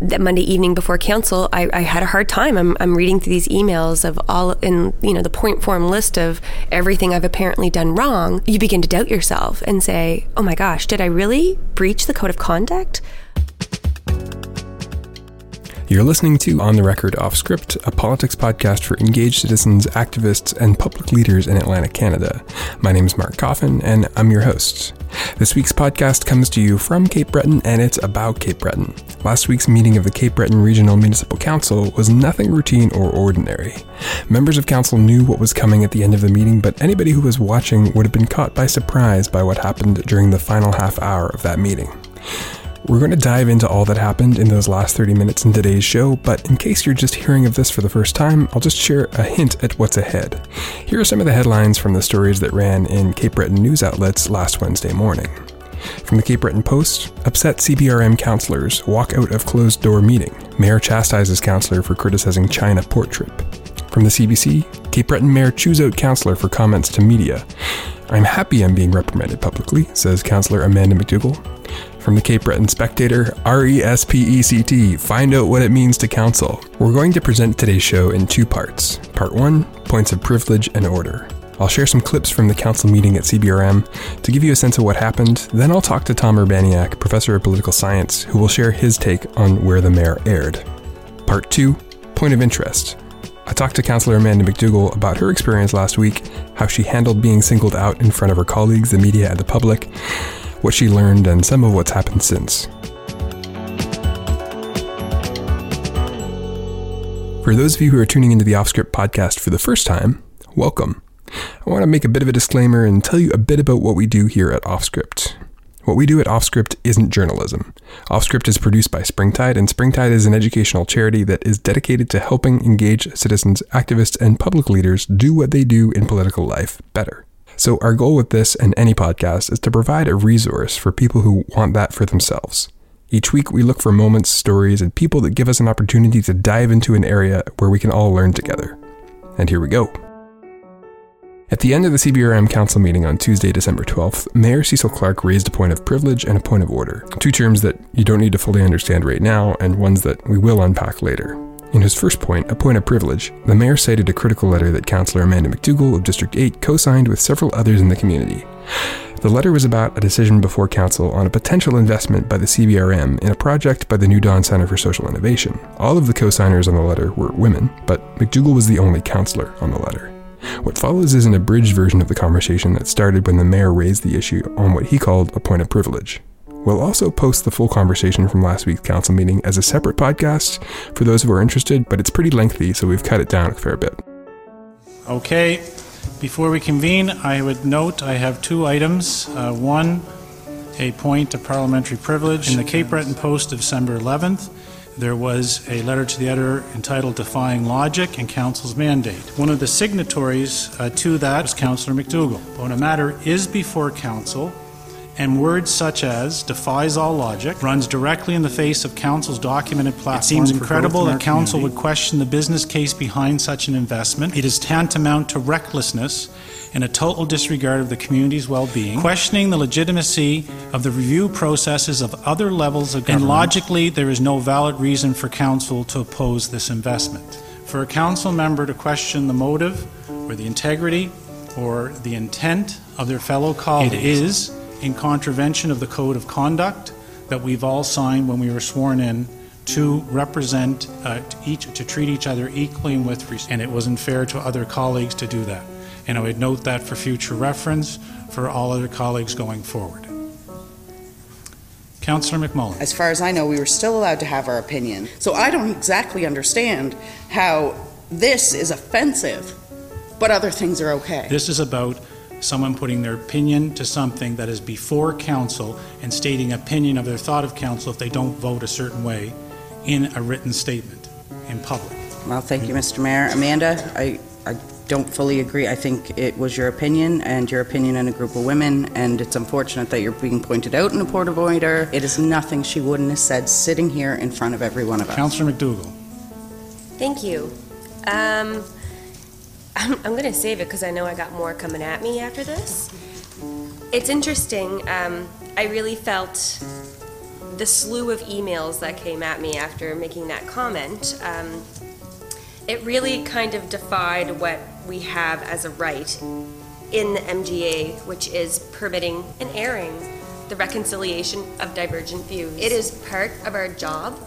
that Monday evening before council, I, I, had a hard time. I'm, I'm reading through these emails of all in you know the point form list of everything I've apparently done wrong. You begin to doubt yourself and say, "Oh my gosh, did I really breach the code of conduct?" You're listening to On the Record Off Script, a politics podcast for engaged citizens, activists, and public leaders in Atlantic Canada. My name is Mark Coffin, and I'm your host. This week's podcast comes to you from Cape Breton, and it's about Cape Breton. Last week's meeting of the Cape Breton Regional Municipal Council was nothing routine or ordinary. Members of council knew what was coming at the end of the meeting, but anybody who was watching would have been caught by surprise by what happened during the final half hour of that meeting. We're going to dive into all that happened in those last 30 minutes in today's show, but in case you're just hearing of this for the first time, I'll just share a hint at what's ahead. Here are some of the headlines from the stories that ran in Cape Breton news outlets last Wednesday morning. From the Cape Breton Post, upset CBRM councillors walk out of closed door meeting. Mayor chastises councillor for criticizing China port trip. From the CBC, Cape Breton Mayor chews out councillor for comments to media. I'm happy I'm being reprimanded publicly, says Councillor Amanda McDougall. From the Cape Breton Spectator, R E S P E C T, find out what it means to council. We're going to present today's show in two parts. Part 1 Points of Privilege and Order. I'll share some clips from the council meeting at CBRM to give you a sense of what happened. Then I'll talk to Tom Urbaniak, professor of political science, who will share his take on where the mayor erred. Part 2 Point of Interest. I talked to Councillor Amanda McDougall about her experience last week, how she handled being singled out in front of her colleagues, the media, and the public, what she learned, and some of what's happened since. For those of you who are tuning into the Offscript podcast for the first time, welcome. I want to make a bit of a disclaimer and tell you a bit about what we do here at Offscript. What we do at Offscript isn't journalism. Offscript is produced by Springtide, and Springtide is an educational charity that is dedicated to helping engage citizens, activists, and public leaders do what they do in political life better. So, our goal with this and any podcast is to provide a resource for people who want that for themselves. Each week, we look for moments, stories, and people that give us an opportunity to dive into an area where we can all learn together. And here we go. At the end of the CBRM Council meeting on Tuesday, December 12th, Mayor Cecil Clark raised a point of privilege and a point of order, two terms that you don't need to fully understand right now and ones that we will unpack later. In his first point, a point of privilege, the mayor cited a critical letter that Councillor Amanda McDougall of District 8 co signed with several others in the community. The letter was about a decision before Council on a potential investment by the CBRM in a project by the New Dawn Centre for Social Innovation. All of the co signers on the letter were women, but McDougall was the only councillor on the letter. What follows is an abridged version of the conversation that started when the mayor raised the issue on what he called a point of privilege. We'll also post the full conversation from last week's council meeting as a separate podcast for those who are interested, but it's pretty lengthy, so we've cut it down a fair bit. Okay, before we convene, I would note I have two items. Uh, one, a point of parliamentary privilege in the Cape Breton Post of December 11th there was a letter to the editor entitled Defying Logic and Council's Mandate. One of the signatories uh, to that was Councillor McDougall. When a matter is before Council, and words such as defies all logic, runs directly in the face of Council's documented platform. It seems incredible that Council community. would question the business case behind such an investment. It is tantamount to recklessness and a total disregard of the community's well being, questioning the legitimacy of the review processes of other levels of government. And logically, there is no valid reason for Council to oppose this investment. For a Council member to question the motive or the integrity or the intent of their fellow colleagues, it is in contravention of the code of conduct that we've all signed when we were sworn in to represent uh, each to treat each other equally and with respect. And it wasn't fair to other colleagues to do that. And I would note that for future reference for all other colleagues going forward. Councillor MacMullin. As far as I know, we were still allowed to have our opinion. So I don't exactly understand how this is offensive, but other things are okay. This is about someone putting their opinion to something that is before council and stating opinion of their thought of council if they don't vote a certain way in a written statement in public. Well, thank you, Mr. Mayor. Amanda, I, I don't fully agree. I think it was your opinion and your opinion in a group of women, and it's unfortunate that you're being pointed out in a port of order. It is nothing she wouldn't have said sitting here in front of every one of us. Councillor McDougall. Thank you. Um, I'm, I'm going to save it because I know I got more coming at me after this. It's interesting. Um, I really felt the slew of emails that came at me after making that comment, um, it really kind of defied what we have as a right in the MGA, which is permitting and airing the reconciliation of divergent views. It is part of our job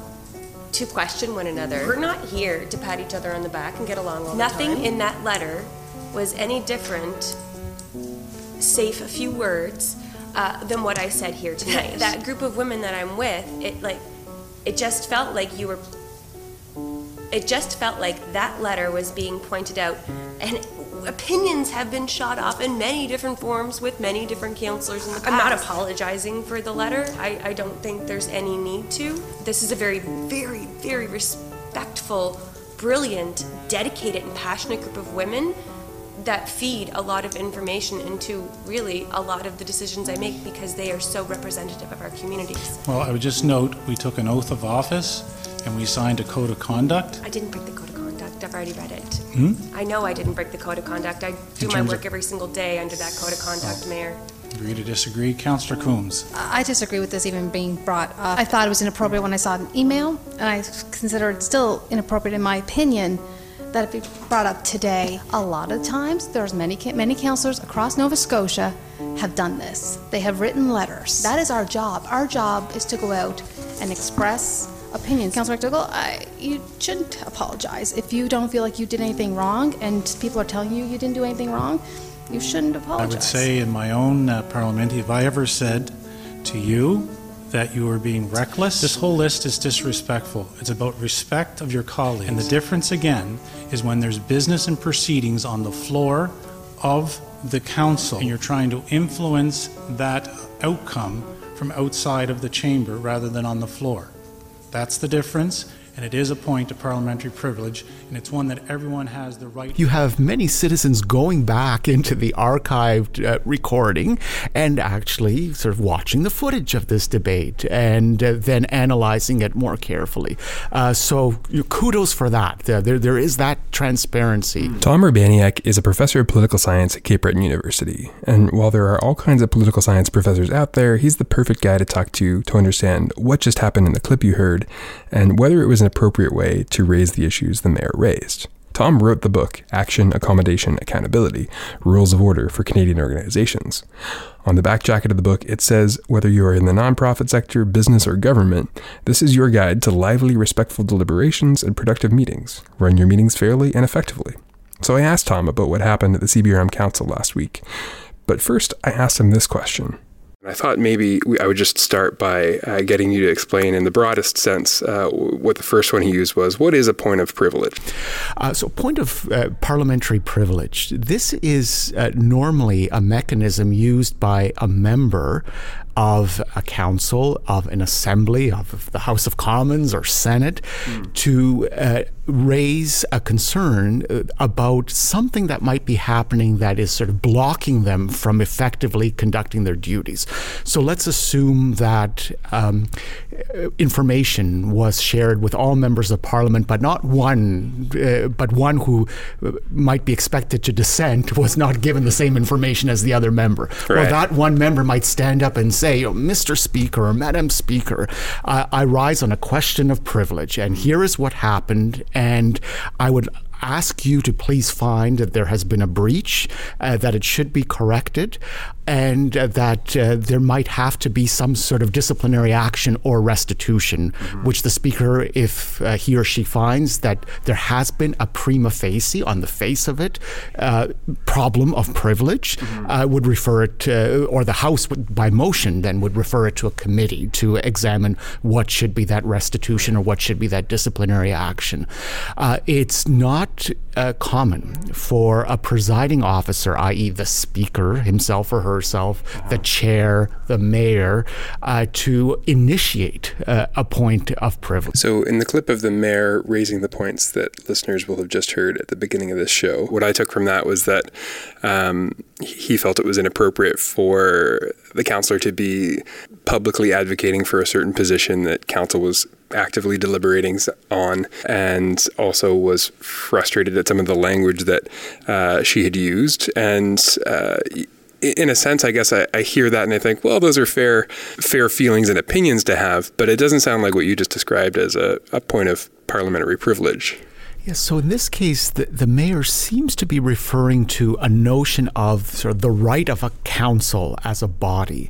to question one another. We're not here to pat each other on the back and get along all Nothing the time. Nothing in that letter was any different, save a few words, uh, than what I said here tonight. that group of women that I'm with, it like, it just felt like you were. It just felt like that letter was being pointed out, and opinions have been shot off in many different forms with many different counselors in the past. I'm not apologizing for the letter. I, I don't think there's any need to. This is a very, very, very respectful, brilliant, dedicated, and passionate group of women that feed a lot of information into really a lot of the decisions I make because they are so representative of our communities. Well, I would just note we took an oath of office and we signed a code of conduct. I didn't break the code of conduct. I've already read it. Hmm? I know I didn't break the code of conduct. I do my work every single day under that code of conduct, oh. Mayor. Agree to disagree. Councillor Coombes. I disagree with this even being brought up. I thought it was inappropriate when I saw an email, and I consider it still inappropriate in my opinion that it be brought up today. A lot of times, there's many many councillors across Nova Scotia have done this. They have written letters. That is our job. Our job is to go out and express opinions. Councillor McDougall, I, you shouldn't apologize. If you don't feel like you did anything wrong and people are telling you you didn't do anything wrong, you shouldn't apologize. I would say in my own uh, parliament, if I ever said to you that you were being reckless, this whole list is disrespectful. It's about respect of your colleagues. And the difference, again, is when there's business and proceedings on the floor of the council and you're trying to influence that outcome from outside of the chamber rather than on the floor. That's the difference and it is a point of parliamentary privilege, and it's one that everyone has the right. You have many citizens going back into the archived uh, recording and actually sort of watching the footage of this debate and uh, then analyzing it more carefully. Uh, so kudos for that. there, there is that transparency. Tom Urbaniak is a professor of political science at Cape Breton University, and while there are all kinds of political science professors out there, he's the perfect guy to talk to to understand what just happened in the clip you heard and whether it was an appropriate way to raise the issues the mayor raised. Tom wrote the book Action, Accommodation, Accountability Rules of Order for Canadian Organizations. On the back jacket of the book, it says whether you are in the nonprofit sector, business, or government, this is your guide to lively, respectful deliberations and productive meetings. Run your meetings fairly and effectively. So I asked Tom about what happened at the CBRM Council last week. But first, I asked him this question I thought maybe we, I would just start by uh, getting you to explain, in the broadest sense, uh, what the first one he used was. What is a point of privilege? Uh, so, point of uh, parliamentary privilege. This is uh, normally a mechanism used by a member of a council, of an assembly, of the House of Commons or Senate, mm. to uh, raise a concern uh, about something that might be happening that is sort of blocking them from effectively conducting their duties. So let's assume that um, information was shared with all members of Parliament, but not one, uh, but one who uh, might be expected to dissent was not given the same information as the other member. Right. Well, that one member might stand up and say, oh, Mr. Speaker or Madam Speaker, uh, I rise on a question of privilege, and here is what happened, and I would ask you to please find that there has been a breach, uh, that it should be corrected, and uh, that uh, there might have to be some sort of disciplinary action or restitution, mm-hmm. which the Speaker, if uh, he or she finds that there has been a prima facie, on the face of it, uh, problem of privilege, mm-hmm. Uh, would refer it, to, or the House would, by motion then would refer it to a committee to examine what should be that restitution or what should be that disciplinary action. it's not uh, common for a presiding officer, i.e., the speaker himself or herself, uh-huh. the chair, the mayor, uh, to initiate uh, a point of privilege. So, in the clip of the mayor raising the points that listeners will have just heard at the beginning of this show, what I took from that was that um, he felt it was inappropriate for the counselor to be publicly advocating for a certain position that council was actively deliberating on, and also was frustrated at some of the language that uh, she had used. And uh, in a sense, I guess I, I, hear that and I think, well, those are fair, fair feelings and opinions to have, but it doesn't sound like what you just described as a, a point of parliamentary privilege. Yes, so in this case, the, the mayor seems to be referring to a notion of sort of the right of a council as a body.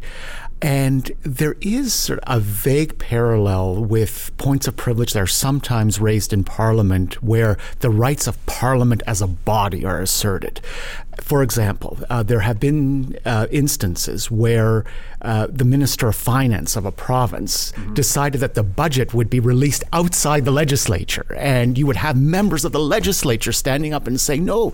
And there is sort of a vague parallel with points of privilege that are sometimes raised in Parliament where the rights of Parliament as a body are asserted. For example, uh, there have been uh, instances where uh, the Minister of Finance of a province mm-hmm. decided that the budget would be released outside the legislature, and you would have members of the legislature standing up and saying, no,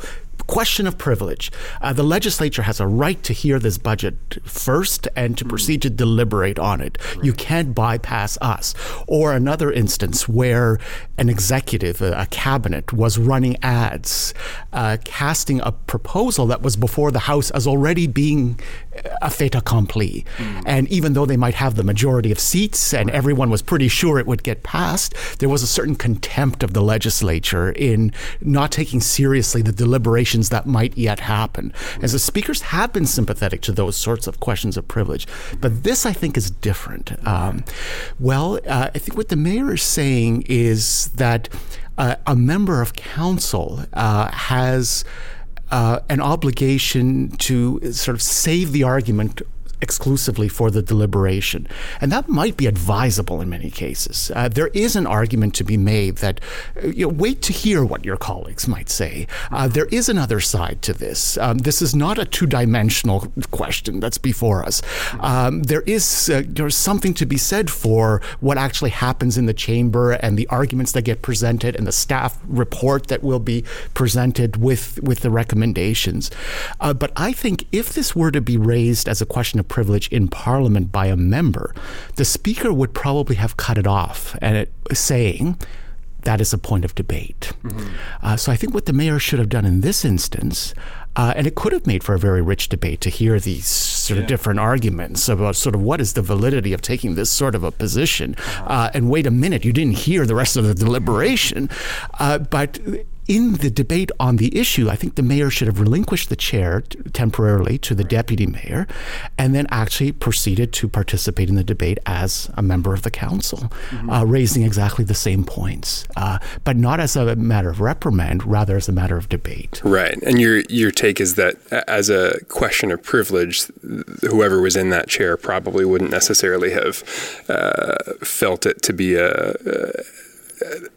question of privilege. Uh, the legislature has a right to hear this budget first and to proceed to deliberate on it. Right. You can't bypass us. Or another instance where an executive, a, a cabinet, was running ads, uh, casting a proposal that was before the House as already being a fait accompli. Mm. And even though they might have the majority of seats and right. everyone was pretty sure it would get passed, there was a certain contempt of the legislature in not taking seriously the deliberations questions that might yet happen. As the speakers have been sympathetic to those sorts of questions of privilege, but this I think is different. Um, well, uh, I think what the mayor is saying is that uh, a member of council uh, has. Uh, an obligation to sort of save the argument exclusively for the deliberation. And that might be advisable in many cases. Uh, there is an argument to be made that uh, you know, wait to hear what your colleagues might say. Uh, there is another side to this. Um, this is not a two dimensional question that's before us. Um, there is uh, there's something to be said for what actually happens in the chamber and the arguments that get presented and the staff report that will be presented with, with the recommendations. Uh, but I think if this were to be raised as a question of privilege in Parliament by a member, the Speaker would probably have cut it off and it, saying, that is a point of debate. Mm-hmm. Uh, so I think what the mayor should have done in this instance, uh, and it could have made for a very rich debate to hear these sort yeah. of different arguments about sort of what is the validity of taking this sort of a position. Uh-huh. Uh, and wait a minute, you didn't hear the rest of the deliberation. Uh, but in the debate on the issue, I think the mayor should have relinquished the chair t- temporarily to the deputy mayor and then actually proceeded to participate in the debate as a member of the council, mm-hmm. uh, raising exactly the same points, uh, but not as a matter of reprimand, rather as a matter of debate. Right. And your, your take is that as a question of privilege, whoever was in that chair probably wouldn't necessarily have uh, felt it to be a,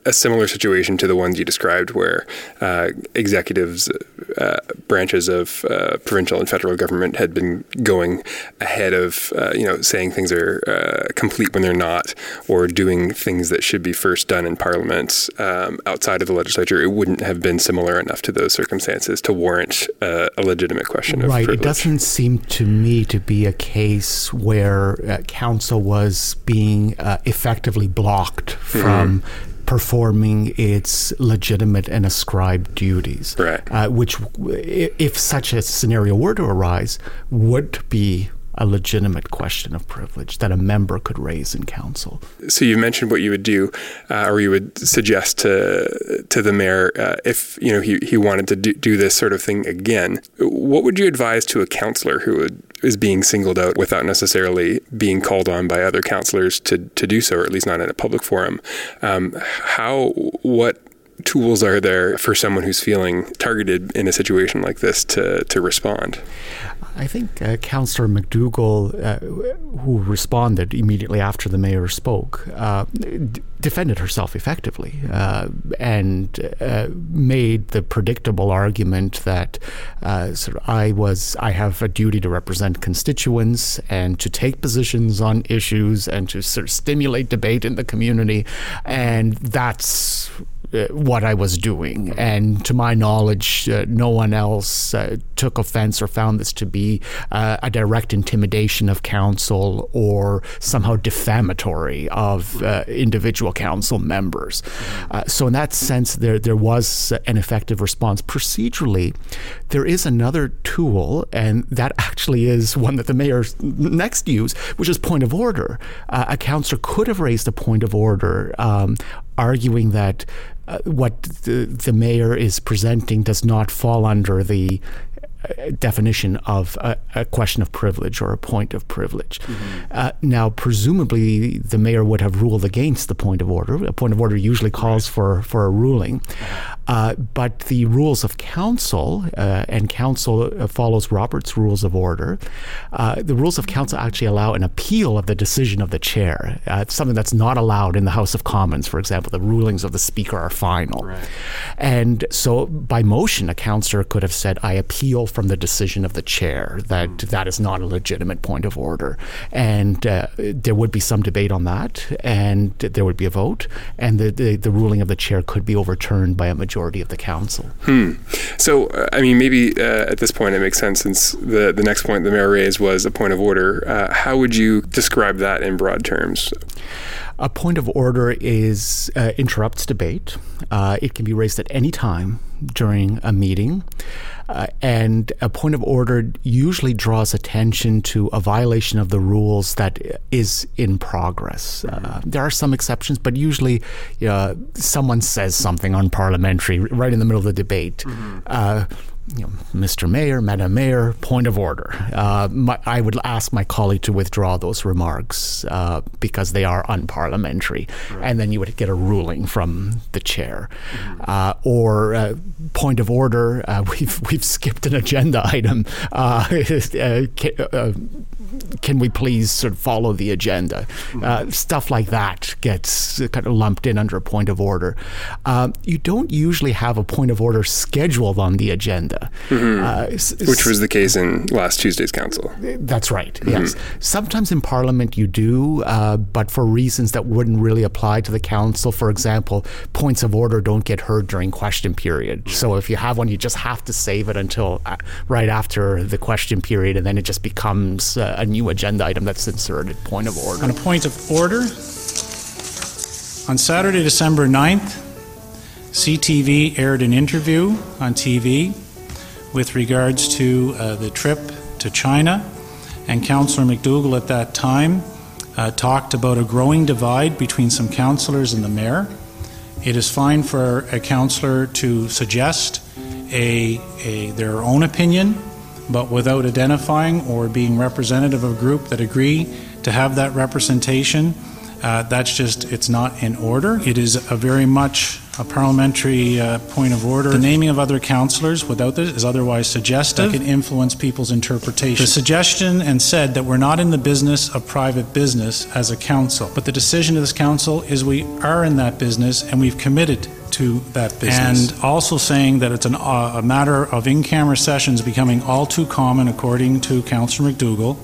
a similar situation to the ones you described, where uh, executives, uh, branches of uh, provincial and federal government had been going ahead of, uh, you know, saying things are uh, complete when they're not, or doing things that should be first done in Parliament um, outside of the legislature. It wouldn't have been similar enough to those circumstances to warrant uh, a legitimate question right. privilege. It doesn't seem to me to be a case where council was being effectively blocked from. Mm-hmm performing its legitimate and ascribed duties. Right. Uh, which, if such a scenario were to arise, would be a legitimate question of privilege that a member could raise in council. So you mentioned what you would do, uh, or you would suggest to to the mayor uh, if you know he, he wanted to do, do this sort of thing again. What would you advise to a councillor who would, is being singled out without necessarily being called on by other counselors to to do so, or at least not in a public forum? Um, how what tools are there for someone who's feeling targeted in a situation like this to to respond? I think uh, Councillor McDougall, uh, who responded immediately after the mayor spoke, uh, d- defended herself effectively uh, and uh, made the predictable argument that uh, sort of I was I have a duty to represent constituents and to take positions on issues and to sort of stimulate debate in the community, and that's what I was doing. And to my knowledge, uh, no one else uh, took offense or found this to be uh, a direct intimidation of council or somehow defamatory of uh, individual council members. Uh, so, in that sense, there, there was an effective response. Procedurally, there is another tool, and that actually is one that the mayor next used, which is point of order. a councillor could have raised a point of order um, arguing that uh, what the, the, mayor is presenting does not fall under the definition of a, a, question of privilege or a point of privilege. Mm-hmm. Uh, now, presumably, the mayor would have ruled against the point of order. A point of order usually calls right. for, for a ruling. Uh, but the rules of council, uh, and council uh, follows Robert's rules of order, uh, the rules of council actually allow an appeal of the decision of the chair. Uh, it's something that's not allowed in the House of Commons, for example. The rulings of the Speaker are final. Right. And so by motion, a councillor could have said, I appeal from the decision of the chair, that mm. that is not a legitimate point of order. And uh, there would be some debate on that, and there would be a vote, and the, the, the ruling of the chair could be overturned by a majority majority of the council. Hmm. So, uh, I mean, maybe uh, at this point it makes sense since the, the next point the mayor raised was a point of order. Uh, how would you describe that in broad terms? A point of order is uh, interrupts debate. Uh, it can be raised at any time during a meeting. Uh, and a point of order usually draws attention to a violation of the rules that is in progress. Uh, there are some exceptions, but usually uh, someone says something unparliamentary right in the middle of the debate. Mm-hmm uh, you know, Mr. Mayor, Madam Mayor, point of order. Uh, my, I would ask my colleague to withdraw those remarks uh, because they are unparliamentary, right. and then you would get a ruling from the chair. Mm-hmm. Uh, or uh, point of order, uh, we've we've skipped an agenda item. Uh, can, we please sort of follow the agenda? Mm-hmm. stuff like that gets kind of lumped in under a point of order. you don't usually have a point of order scheduled on the agenda agenda. Mm-hmm. Uh, Which was the case in last Tuesday's council. That's right, mm-hmm. yes. Sometimes in Parliament you do, uh, but for reasons that wouldn't really apply to the council. For example, points of order don't get heard during question period. Mm-hmm. So if you have one, you just have to save it until uh, right after the question period, and then it just becomes uh, a new agenda item that's inserted. Point of order. On a point of order, on Saturday, December 9th, CTV aired an interview on TV with regards to uh, the trip to China, and Councillor McDougall at that time uh, talked about a growing divide between some councillors and the mayor. It is fine for a councillor to suggest a, a, their own opinion, but without identifying or being representative of a group that agree to have that representation. Uh, that's just, it's not in order. It is a very much a parliamentary uh, point of order. The naming of other councillors without this is otherwise suggestive. That can influence people's interpretation. The suggestion and said that we're not in the business of private business as a council, but the decision of this council is we are in that business and we've committed to that business. And also saying that it's an, uh, a matter of in-camera sessions becoming all too common, according to Councillor McDougall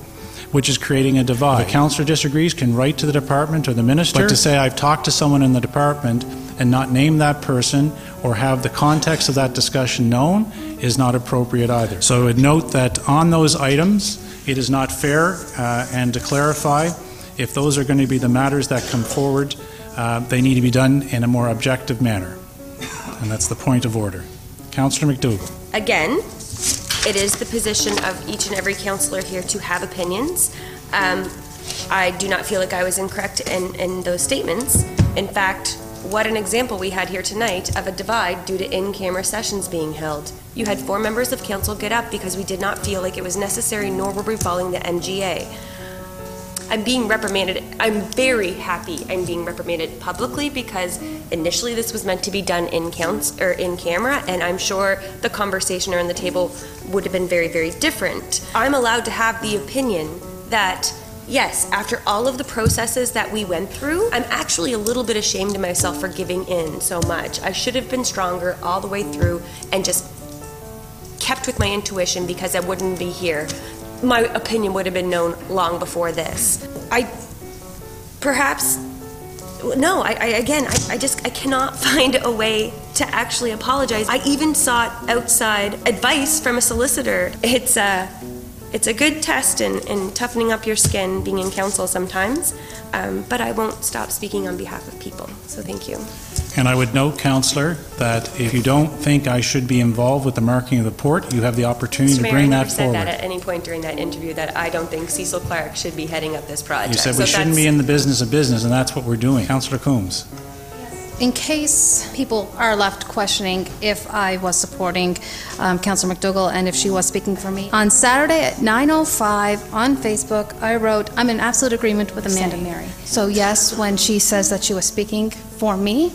which is creating a divide. If a councillor disagrees, can write to the department or the minister. But to say, I've talked to someone in the department and not name that person or have the context of that discussion known is not appropriate either. So I would note that on those items, it is not fair, uh, and to clarify, if those are going to be the matters that come forward, uh, they need to be done in a more objective manner. And that's the point of order. Councillor McDougall. Again, it is the position of each and every councillor here to have opinions. Um, I do not feel like I was incorrect in, in those statements. In fact, what an example we had here tonight of a divide due to in camera sessions being held. You had four members of council get up because we did not feel like it was necessary, nor were we following the MGA. I'm being reprimanded. I'm very happy I'm being reprimanded publicly because initially this was meant to be done in counts or in camera, and I'm sure the conversation around the table would have been very, very different. I'm allowed to have the opinion that yes, after all of the processes that we went through, I'm actually a little bit ashamed of myself for giving in so much. I should have been stronger all the way through and just kept with my intuition because I wouldn't be here. My opinion would have been known long before this. I perhaps no I, I again I, I, just i cannot find a way to actually apologize i even sought outside advice from a solicitor it's a it's a good test in, in toughening up your skin being in council sometimes, um, but I won't stop speaking on behalf of people. So thank you. And I would note, Councillor, that if you don't think I should be involved with the marking of the port, you have the opportunity Mr. to bring Mayor, that forward. I said that at any point during that interview that I don't think Cecil Clark should be heading up this project. You said so we shouldn't be in the business of business, and that's what we're doing. Councillor Coombes. in case people are left questioning if I was supporting um, Councillor McDougall and if she was speaking for me, on Saturday at 9:05 on Facebook, I wrote, "I'm in absolute agreement with Amanda Mary." So yes, when she says that she was speaking for me,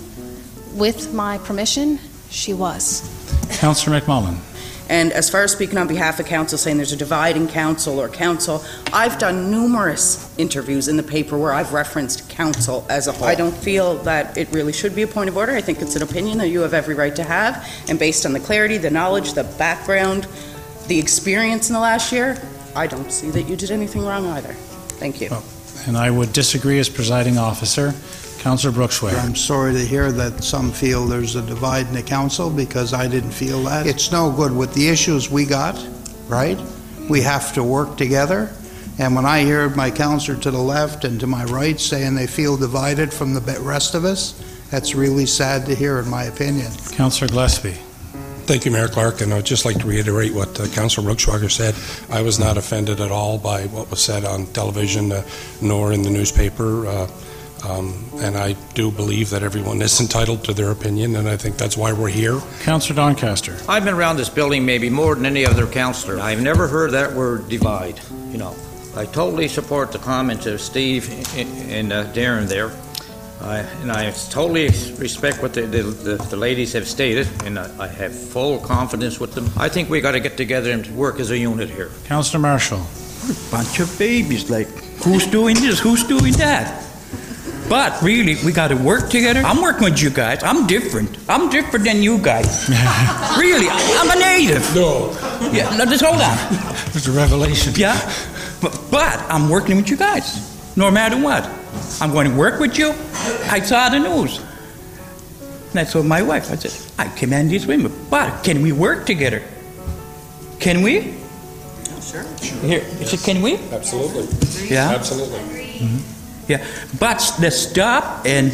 with my permission, she was. Councillor MacMullin. And as far as speaking on behalf of council, saying there's a divide in council or council, I've done numerous interviews in the paper where I've referenced council as a whole. I don't feel that it really should be a point of order. I think it's an opinion that you have every right to have. And based on the clarity, the knowledge, the background, the experience in the last year, I don't see that you did anything wrong either. Thank you. Oh. And I would disagree as presiding officer. Councillor Bruckschwaiger. I'm sorry to hear that some feel there's a divide in the council because I didn't feel that. It's no good with the issues we got, right? We have to work together. And when I hear my councillor to the left and to my right saying they feel divided from the rest of us, that's really sad to hear, in my opinion. Councillor Gillespie. Thank you, Mayor Clark, and I'd just like to reiterate what uh, Councillor Bruckschwaiger said. I was not offended at all by what was said on television uh, nor in the newspaper. Uh, um, and I do believe that everyone is entitled to their opinion, and I think that's why we're here. Councillor Doncaster. I've been around this building maybe more than any other councillor. I've never heard that word divide. You know, I totally support the comments of Steve and uh, Darren there. I, and I totally respect what the, the, the, the ladies have stated, and I, I, have full confidence with them. I think we got to get together and work as a unit here. Councillor Marshall. a bunch of babies. Like, who's doing this? Who's doing that? But really, we got to work together. I'm working with you guys. I'm different. I'm different than you guys. really, I'm a native. No. Yeah, no, just hold on. It's a revelation. Yeah, but, but I'm working with you guys, no matter what. I'm going to work with you. I saw the news. And I told my wife, I said, I commend these women, but can we work together? Can we? Yeah, sure. Here, yes. can we? Absolutely. Yeah? Absolutely. Mm-hmm. Yeah, but let's stop and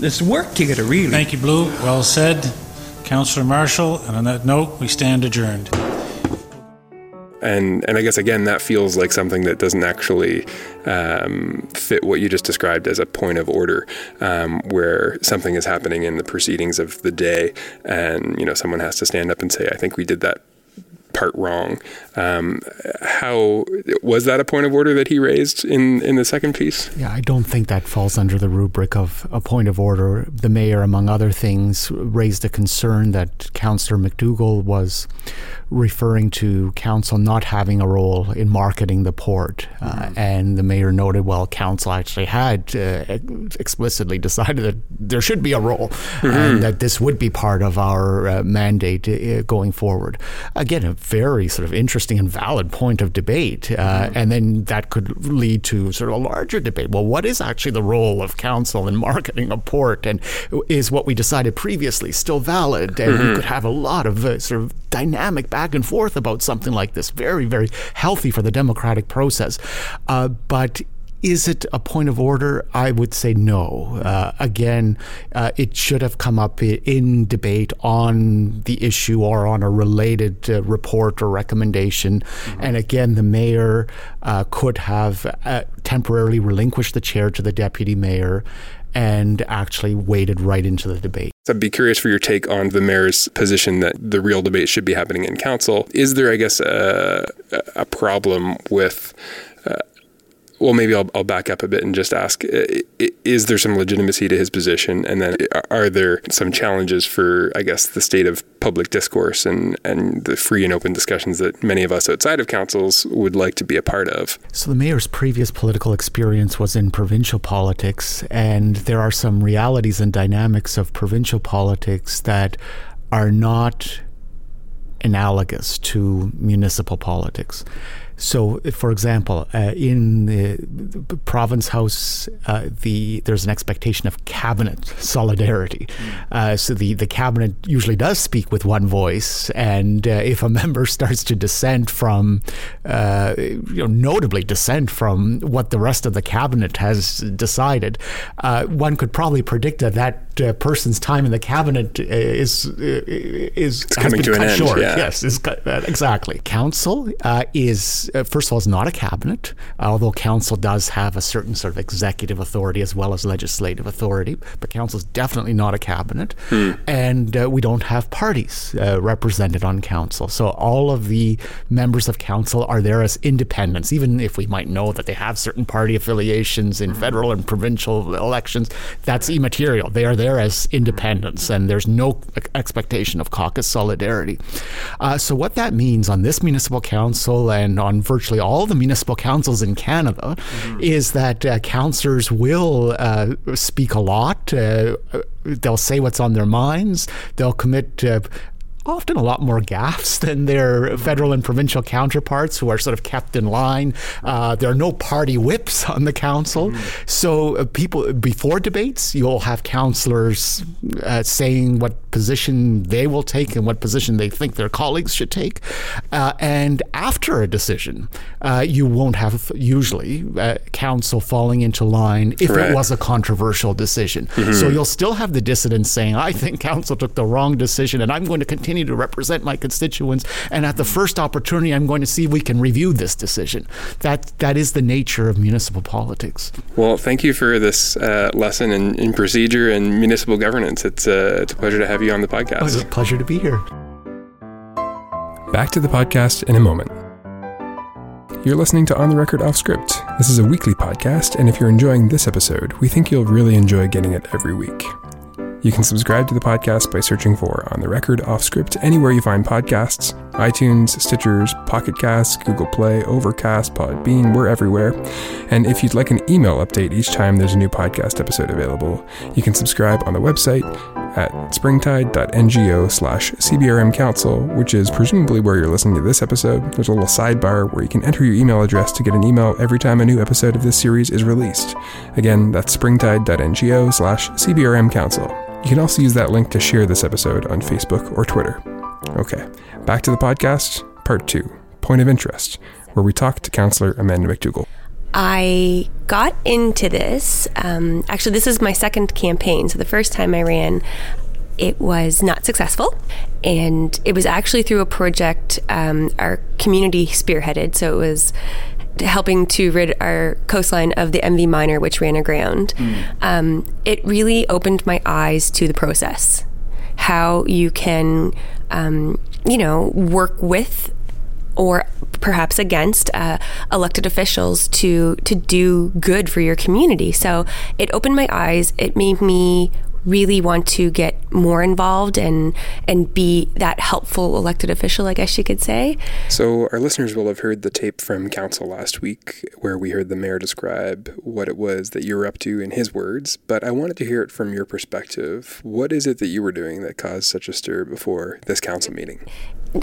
let's work together, really. Thank you, Blue. Well said. Councillor Marshall, and on that note, we stand adjourned. And, and I guess again that feels like something that doesn't actually um, fit what you just described as a point of order, um, where something is happening in the proceedings of the day, and you know someone has to stand up and say, "I think we did that part wrong. Um, how was that a point of order that he raised in in the second piece? Yeah, I don't think that falls under the rubric of a point of order. The mayor, among other things, raised a concern that Councillor McDougall was referring to council not having a role in marketing the port. Uh, mm-hmm. and the mayor noted, well, council actually had uh, explicitly decided that there should be a role mm-hmm. and that this would be part of our uh, mandate uh, going forward. Again, a very sort of interesting and valid point of debate. Uh, mm-hmm. And then that could lead to sort of a larger debate. Well, what is actually the role of council in marketing a port? And is what we decided previously still valid? And you mm-hmm. could have a lot of uh, sort of dynamic back and forth about something like this. Very, very healthy for the democratic process. Uh, but is it a point of order? I would say no. Uh, again, uh, it should have come up in debate on the issue or on a related uh, report or recommendation. Mm-hmm. And again, the mayor uh, could have uh, temporarily relinquished the chair to the deputy mayor and actually waded right into the debate. So I'd be curious for your take on the mayor's position that the real debate should be happening in council. Is there, I guess, a, a problem with uh, well, maybe I'll, I'll back up a bit and just ask uh, is there some legitimacy to his position? And then uh, are there some challenges for, I guess, the state of public discourse and, and the free and open discussions that many of us outside of councils would like to be a part of? So, the mayor's previous political experience was in provincial politics, and there are some realities and dynamics of provincial politics that are not analogous to municipal politics. So, for example, uh, in the province house, uh, the there's an expectation of cabinet solidarity. Uh, so the the cabinet usually does speak with one voice, and uh, if a member starts to dissent from, uh, you know, notably dissent from what the rest of the cabinet has decided, uh, one could probably predict that that person's time in the cabinet is is it's coming to an end. Yeah. Yes, exactly. Council is uh, first of all, is not a cabinet, although council does have a certain sort of executive authority as well as legislative authority. But council is definitely not a cabinet. Hmm. And uh, we don't have parties uh, represented on council. So all of the members of council are there as independents, even if we might know that they have certain party affiliations in federal and provincial elections. That's immaterial. They are there as independents, and there's no expectation of caucus solidarity. Uh, so, what that means on this municipal council and on virtually all the municipal councils in Canada is that uh, councillors will uh, speak a lot. Uh, they'll say what's on their minds. They'll commit. Uh, Often a lot more gaffes than their federal and provincial counterparts who are sort of kept in line. Uh, there are no party whips on the council. So, uh, people, before debates, you'll have councillors uh, saying what position they will take and what position they think their colleagues should take. Uh, and after a decision, uh, you won't have usually uh, council falling into line if Right. it was a controversial decision. So you'll still have the dissidents saying, I think council took the wrong decision and I'm going to continue to represent my constituents. And at the first opportunity, I'm going to see if we can review this decision. That, that is the nature of municipal politics. Well, thank you for this uh, lesson in, in procedure and municipal governance. It's, uh, it's a pleasure to have you on the podcast. It was podcast. a pleasure to be here. Back to the podcast in a moment. You're listening to On the Record Off Script. This is a weekly podcast, and if you're enjoying this episode, we think you'll really enjoy getting it every week. You can subscribe to the podcast by searching for On the Record Off Script anywhere you find podcasts iTunes, Stitchers, Pocket Casts, Google Play, Overcast, Podbean, we're everywhere. And if you'd like an email update each time there's a new podcast episode available, you can subscribe on the website at springtide.ngo slash CBRM Council, which is presumably where you're listening to this episode. There's a little sidebar where you can enter your email address to get an email every time a new episode of this series is released. Again, that's springtide.ngo slash CBRM Council. You can also use that link to share this episode on Facebook or Twitter. Okay, back to the podcast, part two Point of Interest, where we talk to Councillor Amanda McDougall. I got into this. Um, actually, this is my second campaign. So the first time I ran, it was not successful. And it was actually through a project um, our community spearheaded. So it was helping to rid our coastline of the MV Miner, which ran aground. Um, it really opened my eyes to the process, how you can, um, you know, work with or perhaps against uh, elected officials to to do good for your community. So it opened my eyes. It made me really want to get more involved and and be that helpful elected official, I guess you could say. So, our listeners will have heard the tape from Council last week where we heard the mayor describe what it was that you were up to in his words, but I wanted to hear it from your perspective. What is it that you were doing that caused such a stir before this council meeting?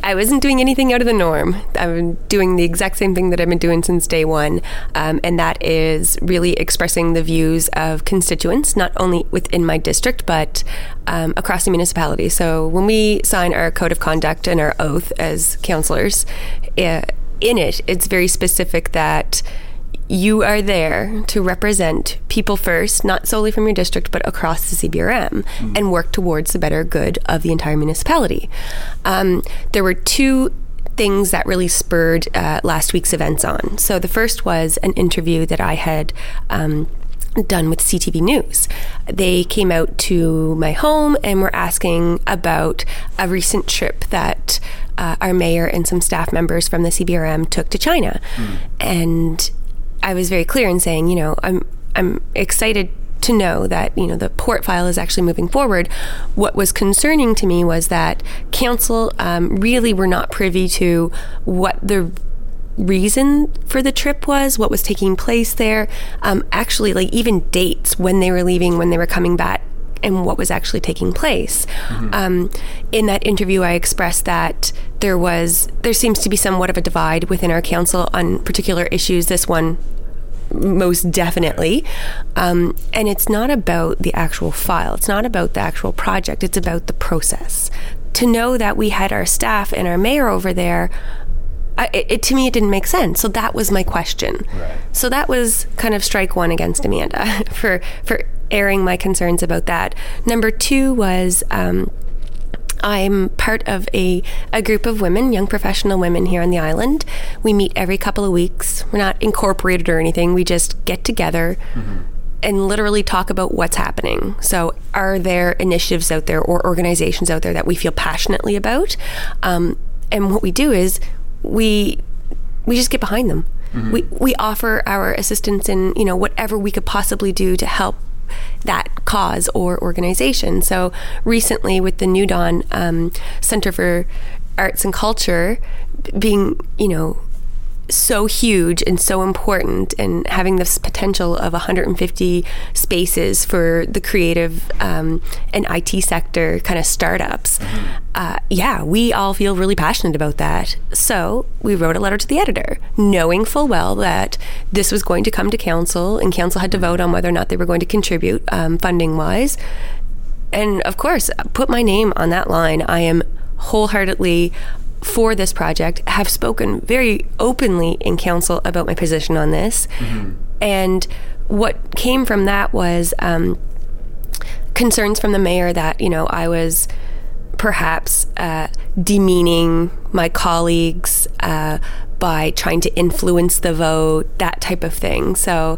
I wasn't doing anything out of the norm. I'm doing the exact same thing that I've been doing since day one, um, and that is really expressing the views of constituents, not only within my district, but um, across the municipality. So when we sign our code of conduct and our oath as councillors, uh, in it, it's very specific that you are there to represent people first, not solely from your district, but across the CBRM, and work towards the better good of the entire municipality. Um, there were two things that really spurred uh, last week's events on. So the first was an interview that I had. Um, done with CTV News. They came out to my home and were asking about a recent trip that uh, our mayor and some staff members from the CBRM took to China. And I was very clear in saying, you know, I'm I'm excited to know that you know the port file is actually moving forward. What was concerning to me was that council um, really were not privy to what the reason for the trip was, what was taking place there. Um, actually, like even dates when they were leaving, when they were coming back. And what was actually taking place. Um, in that interview, I expressed that there was, there seems to be somewhat of a divide within our council on particular issues. This one most definitely. Um, and it's not about the actual file, it's not about the actual project, it's about the process. To know that we had our staff and our mayor over there, I, it, it- to me, it didn't make sense. So that was my question. So that was kind of strike one against Amanda for for airing my concerns about that. Number two was. Um, I'm part of a, a group of women, young professional women here on the island. We meet every couple of weeks. We're not incorporated or anything. We just get together and literally talk about what's happening. So, are there initiatives out there or organizations out there that we feel passionately about? Um, and what we do is we we just get behind them. We we offer our assistance in you know whatever we could possibly do to help that cause or organization. So recently, with the New Dawn um, Center for Arts and Culture being you know so huge and so important and having this potential of 150 spaces for the creative um, and IT sector kind of startups. Uh, yeah, we all feel really passionate about that. So we wrote a letter to the editor, knowing full well that this was going to come to council and council had to vote on whether or not they were going to contribute um, funding wise. And of course, put my name on that line. I am wholeheartedly for this project, have spoken very openly in council about my position on this. And what came from that was um, concerns from the mayor that, you know, I was perhaps uh, demeaning my colleagues uh, by trying to influence the vote, that type of thing. So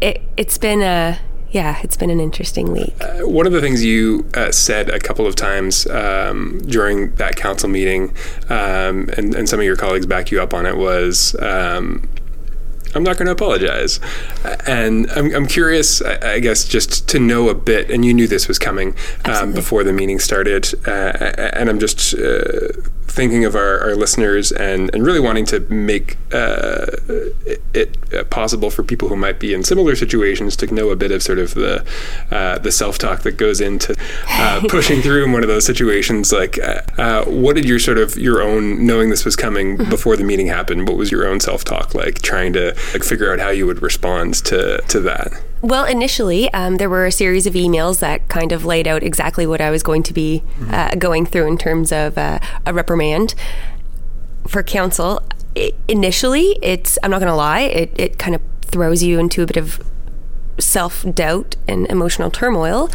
it, it's been a, yeah, it's been an interesting week. Uh, one of the things you uh, said a couple of times um, during that council meeting, um, and, and some of your colleagues back you up on it, was um, I'm not going to apologize. And I'm, I'm curious, I, I guess, just to know a bit, and you knew this was coming um, before the meeting started, uh, and I'm just uh, thinking of our, our listeners and, and really wanting to make uh, it, it possible for people who might be in similar situations to know a bit of sort of the uh, the self talk that goes into uh, pushing through in one of those situations. Like, uh, uh, what did your sort of your own knowing this was coming before the meeting happened? What was your own self talk like? Trying to like figure out how you would respond to to that. Well, initially, um, there were a series of emails that kind of laid out exactly what I was going to be uh, going through in terms of uh, a reprimand for council. I, initially, it's, I'm not going to lie, it, it kind of throws you into a bit of self doubt and emotional turmoil.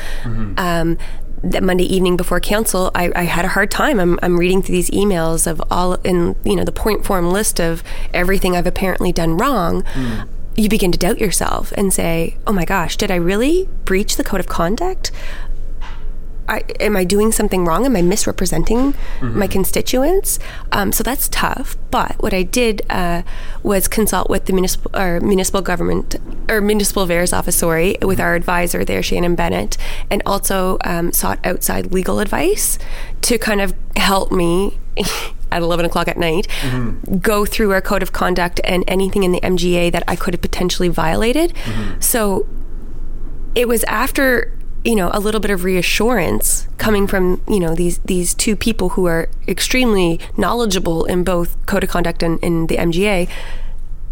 Um, that Monday evening before council, I, I had a hard time. I'm, I'm reading through these emails of all in you know the point form list of everything I've apparently done wrong. You begin to doubt yourself and say, "Oh my gosh, did I really breach the code of conduct? I, am I doing something wrong? Am I misrepresenting my constituents? Um, so that's tough. But what I did uh, was consult with the municipal or municipal government or municipal affairs office, sorry, with our advisor there, Shannon Bennett, and also um, sought outside legal advice to kind of help me. At 11 o'clock at night, mm-hmm. go through our code of conduct and anything in the MGA that I could have potentially violated. Mm-hmm. So it was after you know a little bit of reassurance coming from you know these these two people who are extremely knowledgeable in both code of conduct and in the MGA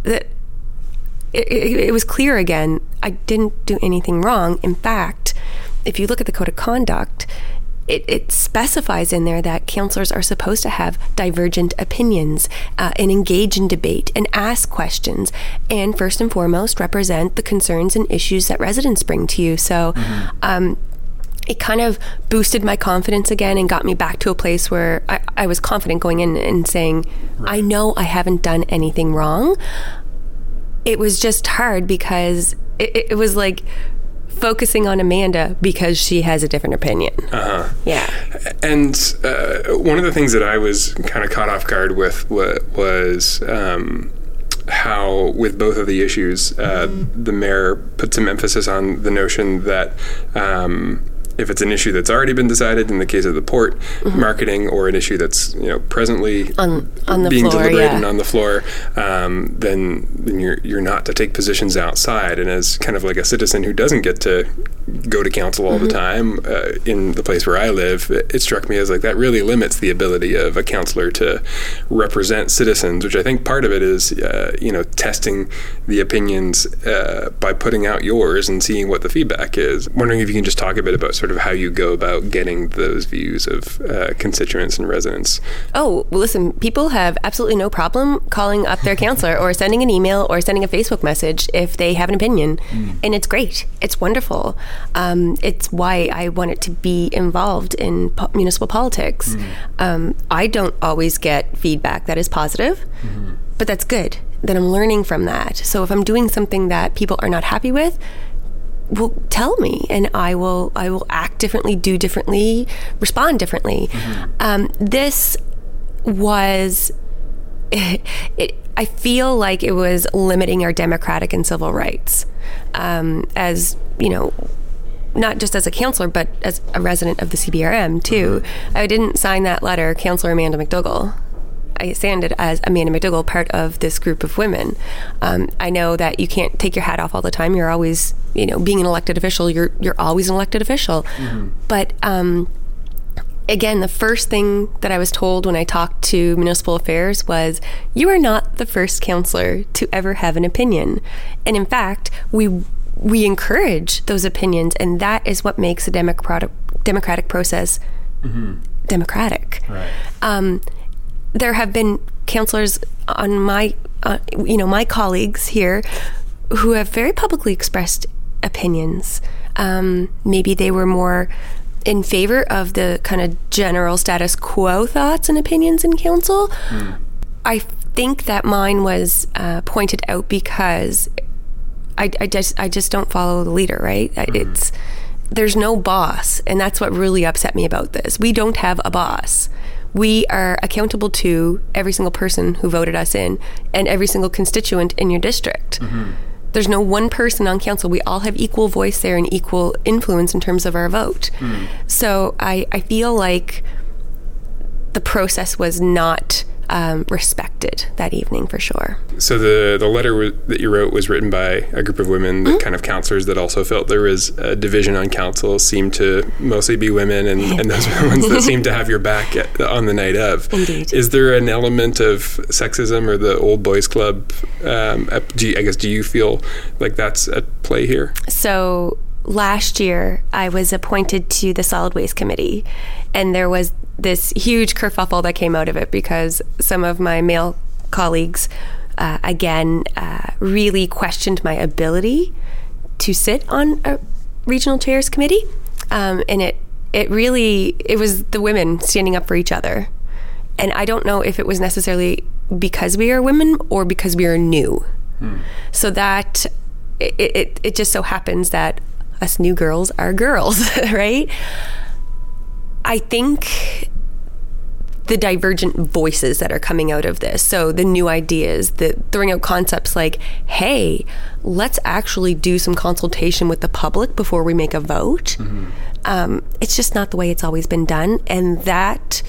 that it, it, it was clear again I didn't do anything wrong. In fact, if you look at the code of conduct, it, it specifies in there that councillors are supposed to have divergent opinions uh, and engage in debate and ask questions and first and foremost represent the concerns and issues that residents bring to you. So um, it kind of boosted my confidence again and got me back to a place where I, I was confident going in and saying i know i haven't done anything wrong. It was just hard because it- it was like focusing on Amanda because she has a different opinion. Uh huh. Yeah. And uh, one of the things that I was kind of caught off guard with was um, how, with both of the issues, uh, the mayor put some emphasis on the notion that. Um, if it's an issue that's already been decided in the case of the port marketing, or an issue that's you know presently On- on the being floor, deliberated yeah. on the floor, um, then then you're you're not to take positions outside. And as kind of like a citizen who doesn't get to go to council all the time uh, in the place where I live, it, it struck me as like that really limits the ability of a councillor to represent citizens. Which I think part of it is uh, you know testing the opinions uh, by putting out yours and seeing what the feedback is. Wondering if you can just talk a bit about sort sort of how you go about getting those views of uh, constituents and residents. Oh, well, listen, people have absolutely no problem calling up their councillor or sending an email or sending a Facebook message if they have an opinion. Mm. And it's great. It's wonderful. Um, it's why I wanted to be involved in po- municipal politics. Mm. Um, I don't always get feedback that is positive, mm-hmm. but that's good. That I'm learning from that. So if I'm doing something that people are not happy with, will tell me and I will I will act differently, do differently, respond differently. Mm-hmm. Um, this was it, it, I feel like it was limiting our democratic and civil rights um, as you know not just as a councillor, but as a resident of the CBRM too. Mm-hmm. I didn't sign that letter, Councillor Amanda McDougall. I it as Amanda McDougall, part of this group of women. Um, I know that you can't take your hat off all the time. You're always, you know, being an elected official. You're you're always an elected official. Mm-hmm. But um, again, the first thing that I was told when I talked to municipal affairs was, "You are not the first councillor to ever have an opinion," and in fact, we we encourage those opinions, and that is what makes a democratic democratic process mm-hmm. democratic. Right. Um, there have been councillors on my, uh, you know, my colleagues here who have very publicly expressed opinions. Um, maybe they were more in favor of the kind of general status quo thoughts and opinions in council. Mm. I think that mine was uh, pointed out because I, I, just I just don't follow the leader, right? Mm. It's there's no boss, and that's what really upset me about this. We don't have a boss we are accountable to every single person who voted us in and every single constituent in your district. Mm-hmm. There's no one person on council. We all have equal voice there and equal influence in terms of our vote. Mm. So I, I feel like the process was not um, respected that evening for sure. So the the letter w- that you wrote was written by a group of women, the mm-hmm. kind of councillors that also felt there was a division on council, seemed to mostly be women, and, and those are the ones that seemed to have your back at, on the night of. Indeed. Is there an element of sexism or the old boys club? Um, do you, I guess do you feel like that's at play here? So last year I was appointed to the solid waste committee, and there was this huge kerfuffle that came out of it because some of my male colleagues, uh, again, uh, really questioned my ability to sit on a regional chairs committee, um, and it it really it was the women standing up for each other, and I don't know if it was necessarily because we are women or because we are new. Hmm. So that it, it it just so happens that us new girls are girls, right? I think the divergent voices that are coming out of this. So the new ideas, the throwing out concepts like, hey, let's actually do some consultation with the public before we make a vote. Mm-hmm. Um, it's just not the way it's always been done. And that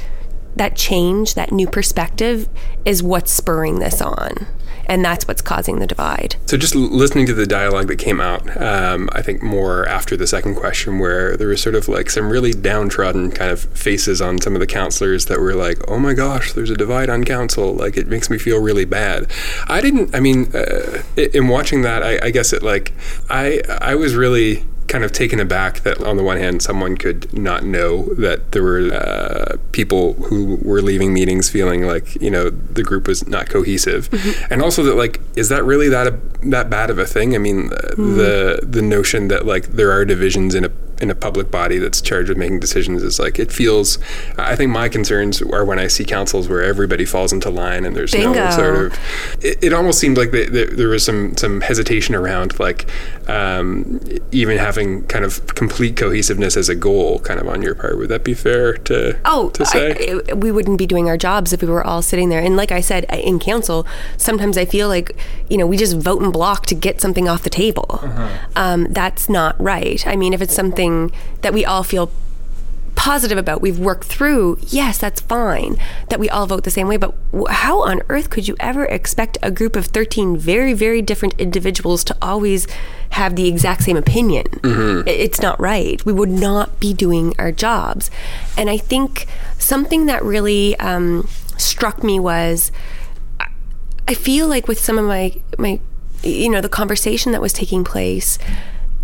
that change, that new perspective is what's spurring this on and that's what's causing the divide. So, just listening to the dialogue that came out, um, I think more after the second question, where there was sort of like some really downtrodden kind of faces on some of the councillors that were like, "Oh my gosh, there's a divide on council. Like, it makes me feel really bad." I didn't. I mean, uh, in watching that, I, I guess it like I I was really kind of taken aback that on the one hand someone could not know that there were uh, people who were leaving meetings feeling like you know the group was not cohesive mm-hmm. and also that like is that really that a, that bad of a thing i mean mm-hmm. the the notion that like there are divisions in a in a public body that's charged with making decisions is like it feels i think my concerns are when i see councils where everybody falls into line and there's Bingo. no sort of it, it almost seemed like the, the, there was some some hesitation around like um, even having kind of complete cohesiveness as a goal kind of on your part. Would that be fair to oh to say? I, we wouldn't be doing our jobs if we were all sitting there. And like i said in council sometimes i feel like you know we just vote in block to get something off the table. Uh-huh. um, that's not right. I mean if it's something something that we all feel positive about, we've worked through, yes, that's fine that we all vote the same way. But how on earth could you ever expect a group of 13 very, very different individuals to always have the exact same opinion? Mm-hmm. It's not right. We would not be doing our jobs. And I think something that really um, struck me was I feel like with some of my, my, you know, the conversation that was taking place,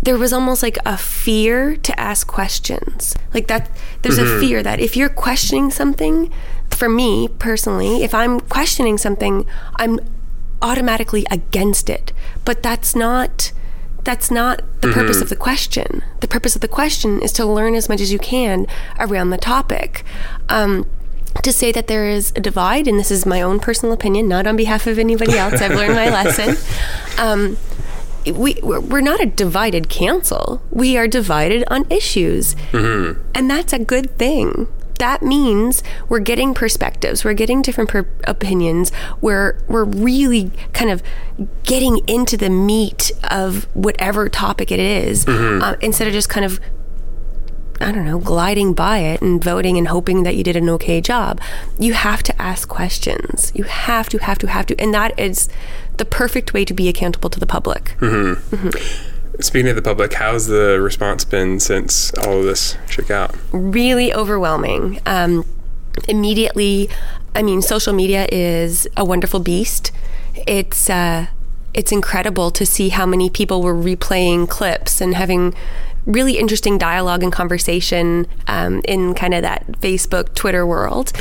there was almost like a fear to ask questions. Like that, there's a fear that if you're questioning something, for me personally, if I'm questioning something, I'm automatically against it. But that's not. That's not the purpose of the question. The purpose of the question is to learn as much as you can around the topic. Um, to say that there is a divide, and this is my own personal opinion, not on behalf of anybody else. I've learned my lesson. Um, we we're not a divided council. We are divided on issues, and that's a good thing. That means we're getting perspectives. We're getting different per- opinions. We're we're really kind of getting into the meat of whatever topic it is, uh, instead of just kind of I don't know, gliding by it and voting and hoping that you did an okay job. You have to ask questions. You have to, have to, have to. And that is the perfect way to be accountable to the public. Speaking of the public, how's the response been since all of this shook out? Really overwhelming. Um, immediately, I mean, social media is a wonderful beast. It's, uh, it's incredible to see how many people were replaying clips and having really interesting dialogue and conversation um, in kind of that Facebook, Twitter world.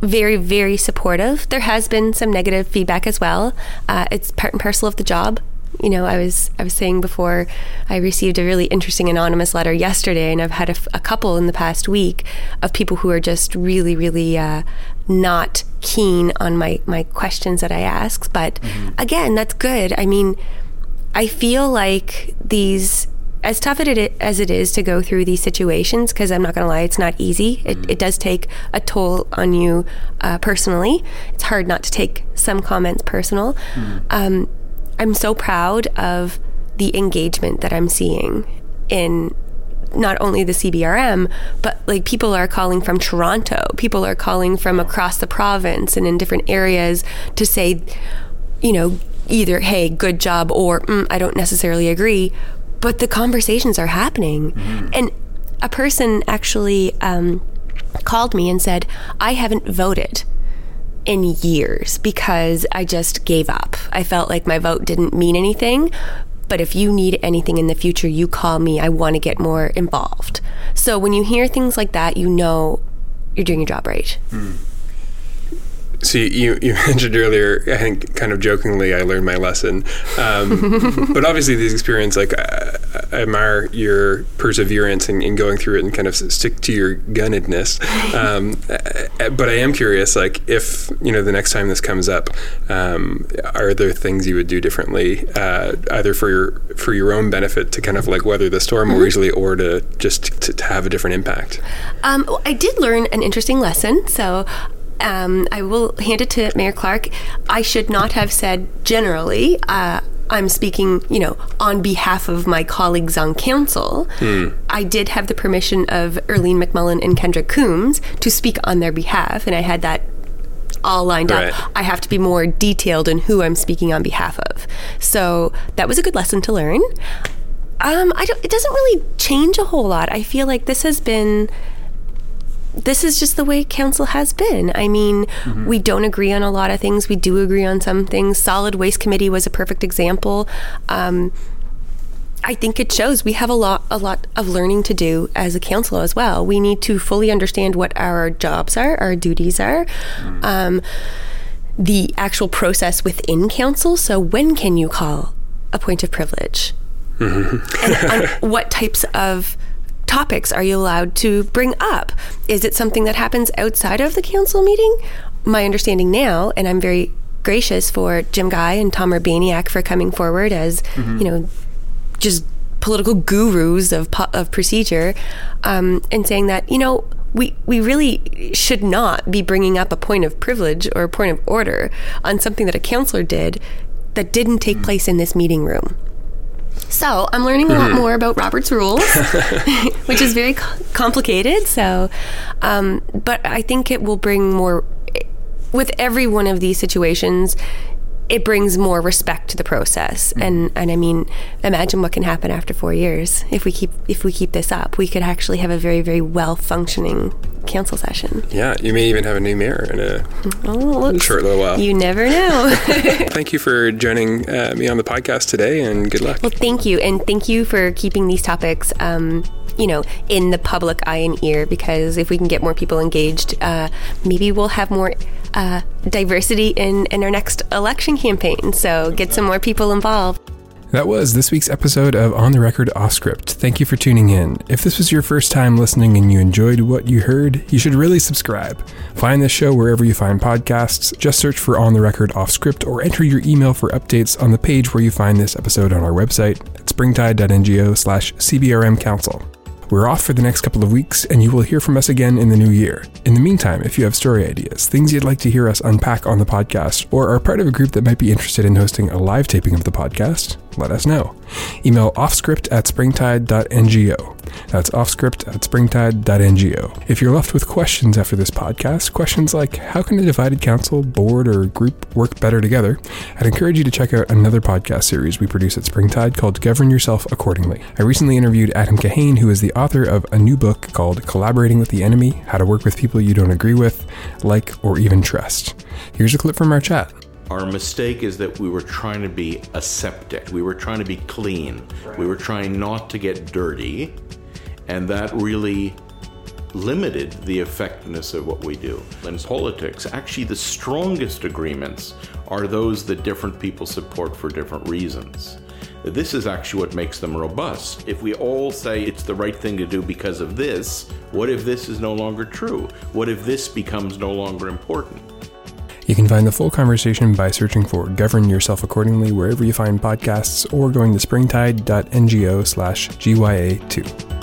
Very, very supportive. There has been some negative feedback as well. Uh, it's part and parcel of the job. You know, I was I was saying before, I received a really interesting anonymous letter yesterday, and I've had a couple in the past week of people who are just really, really uh, not keen on my my questions that I ask. But again, that's good. I mean, I feel like these, as tough it as it is to go through these situations, because I'm not going to lie, it's not easy. It, it does take a toll on you uh, personally. It's hard not to take some comments personal. Um, I'm so proud of the engagement that I'm seeing in not only the CBRM, but like people are calling from Toronto, people are calling from across the province and in different areas to say, you know, either, hey, good job, or mm, I don't necessarily agree. But the conversations are happening. And a person actually um, called me and said, I haven't voted in years because I just gave up. I felt like my vote didn't mean anything. But if you need anything in the future, you call me. I want to get more involved. So when you hear things like that, you know you're doing your job right. So you, you mentioned earlier, I think kind of jokingly, I learned my lesson. Um, but obviously, these experience, like I, I admire your perseverance in, in going through it and kind of stick to your gunnedness. Um, but I am curious, like if you know the next time this comes up, um, are there things you would do differently, uh, either for your for your own benefit to kind of like weather the storm more easily, or to just to, to have a different impact? Um, well, I did learn an interesting lesson. So um, I will hand it to Mayor Clarke. I should not have said generally. Uh, I'm speaking, you know, on behalf of my colleagues on council. I did have the permission of Earlene MacMullin and Kendra Coombes to speak on their behalf, and I had that all lined Right. up. I have to be more detailed in who I'm speaking on behalf of. So that was a good lesson to learn. Um, I don't, it doesn't really change a whole lot. I feel like this has been this is just the way council has been. I mean, we don't agree on a lot of things. We do agree on some things. Solid Waste Committee was a perfect example. Um, I think it shows we have a lot, a lot of learning to do as a council as well. We need to fully understand what our jobs are, our duties are, um, the actual process within council. So, when can you call a point of privilege? and on what types of topics are you allowed to bring up? Is it something that happens outside of the council meeting? My understanding now, and I'm very gracious for Jim Guy and Tom Urbaniak for coming forward as, you know, just political gurus of po- of procedure, um, and saying that you know we we really should not be bringing up a point of privilege or a point of order on something that a councillor did that didn't take place in this meeting room. So I'm learning a lot more about Robert's rules, which is very co- complicated. So, um, but I think it will bring more. With every one of these situations, it brings more respect to the process, and and I mean, imagine what can happen after four years if we keep if we keep this up. We could actually have a very very well functioning council session. Yeah, you may even have a new mayor in a Oh, short little while. You never know. Thank you for joining uh, me on the podcast today, and good luck. well, thank you, and thank you for keeping these topics. Um, you know, in the public eye and ear, because if we can get more people engaged, uh, maybe we'll have more uh, diversity in, in our next election campaign. So get some more people involved. That was this week's episode of On the Record Off Script. Thank you for tuning in. If this was your first time listening and you enjoyed what you heard, you should really subscribe. Find this show wherever you find podcasts. Just search for On the Record Off Script or enter your email for updates on the page where you find this episode on our website at springtide.ngo slash CBRM Council. We're off for the next couple of weeks, and you will hear from us again in the new year. In the meantime, if you have story ideas, things you'd like to hear us unpack on the podcast, or are part of a group that might be interested in hosting a live taping of the podcast, let us know. Email offscript at springtide.ngo. That's offscript at springtide.ngo. If you're left with questions after this podcast, questions like how can a divided council, board, or group work better together, I'd encourage you to check out another podcast series we produce at Springtide called Govern Yourself Accordingly. I recently interviewed Adam Kahane, who is the author of a new book called Collaborating with the Enemy How to Work with People You Don't Agree with, Like, or Even Trust. Here's a clip from our chat. Our mistake is that we were trying to be aseptic. We were trying to be clean. We were trying not to get dirty. And that really limited the effectiveness of what we do. In politics, actually, the strongest agreements are those that different people support for different reasons. This is actually what makes them robust. If we all say it's the right thing to do because of this, what if this is no longer true? What if this becomes no longer important? You can find the full conversation by searching for Govern Yourself Accordingly wherever you find podcasts or going to springtide.ngo slash GYA2.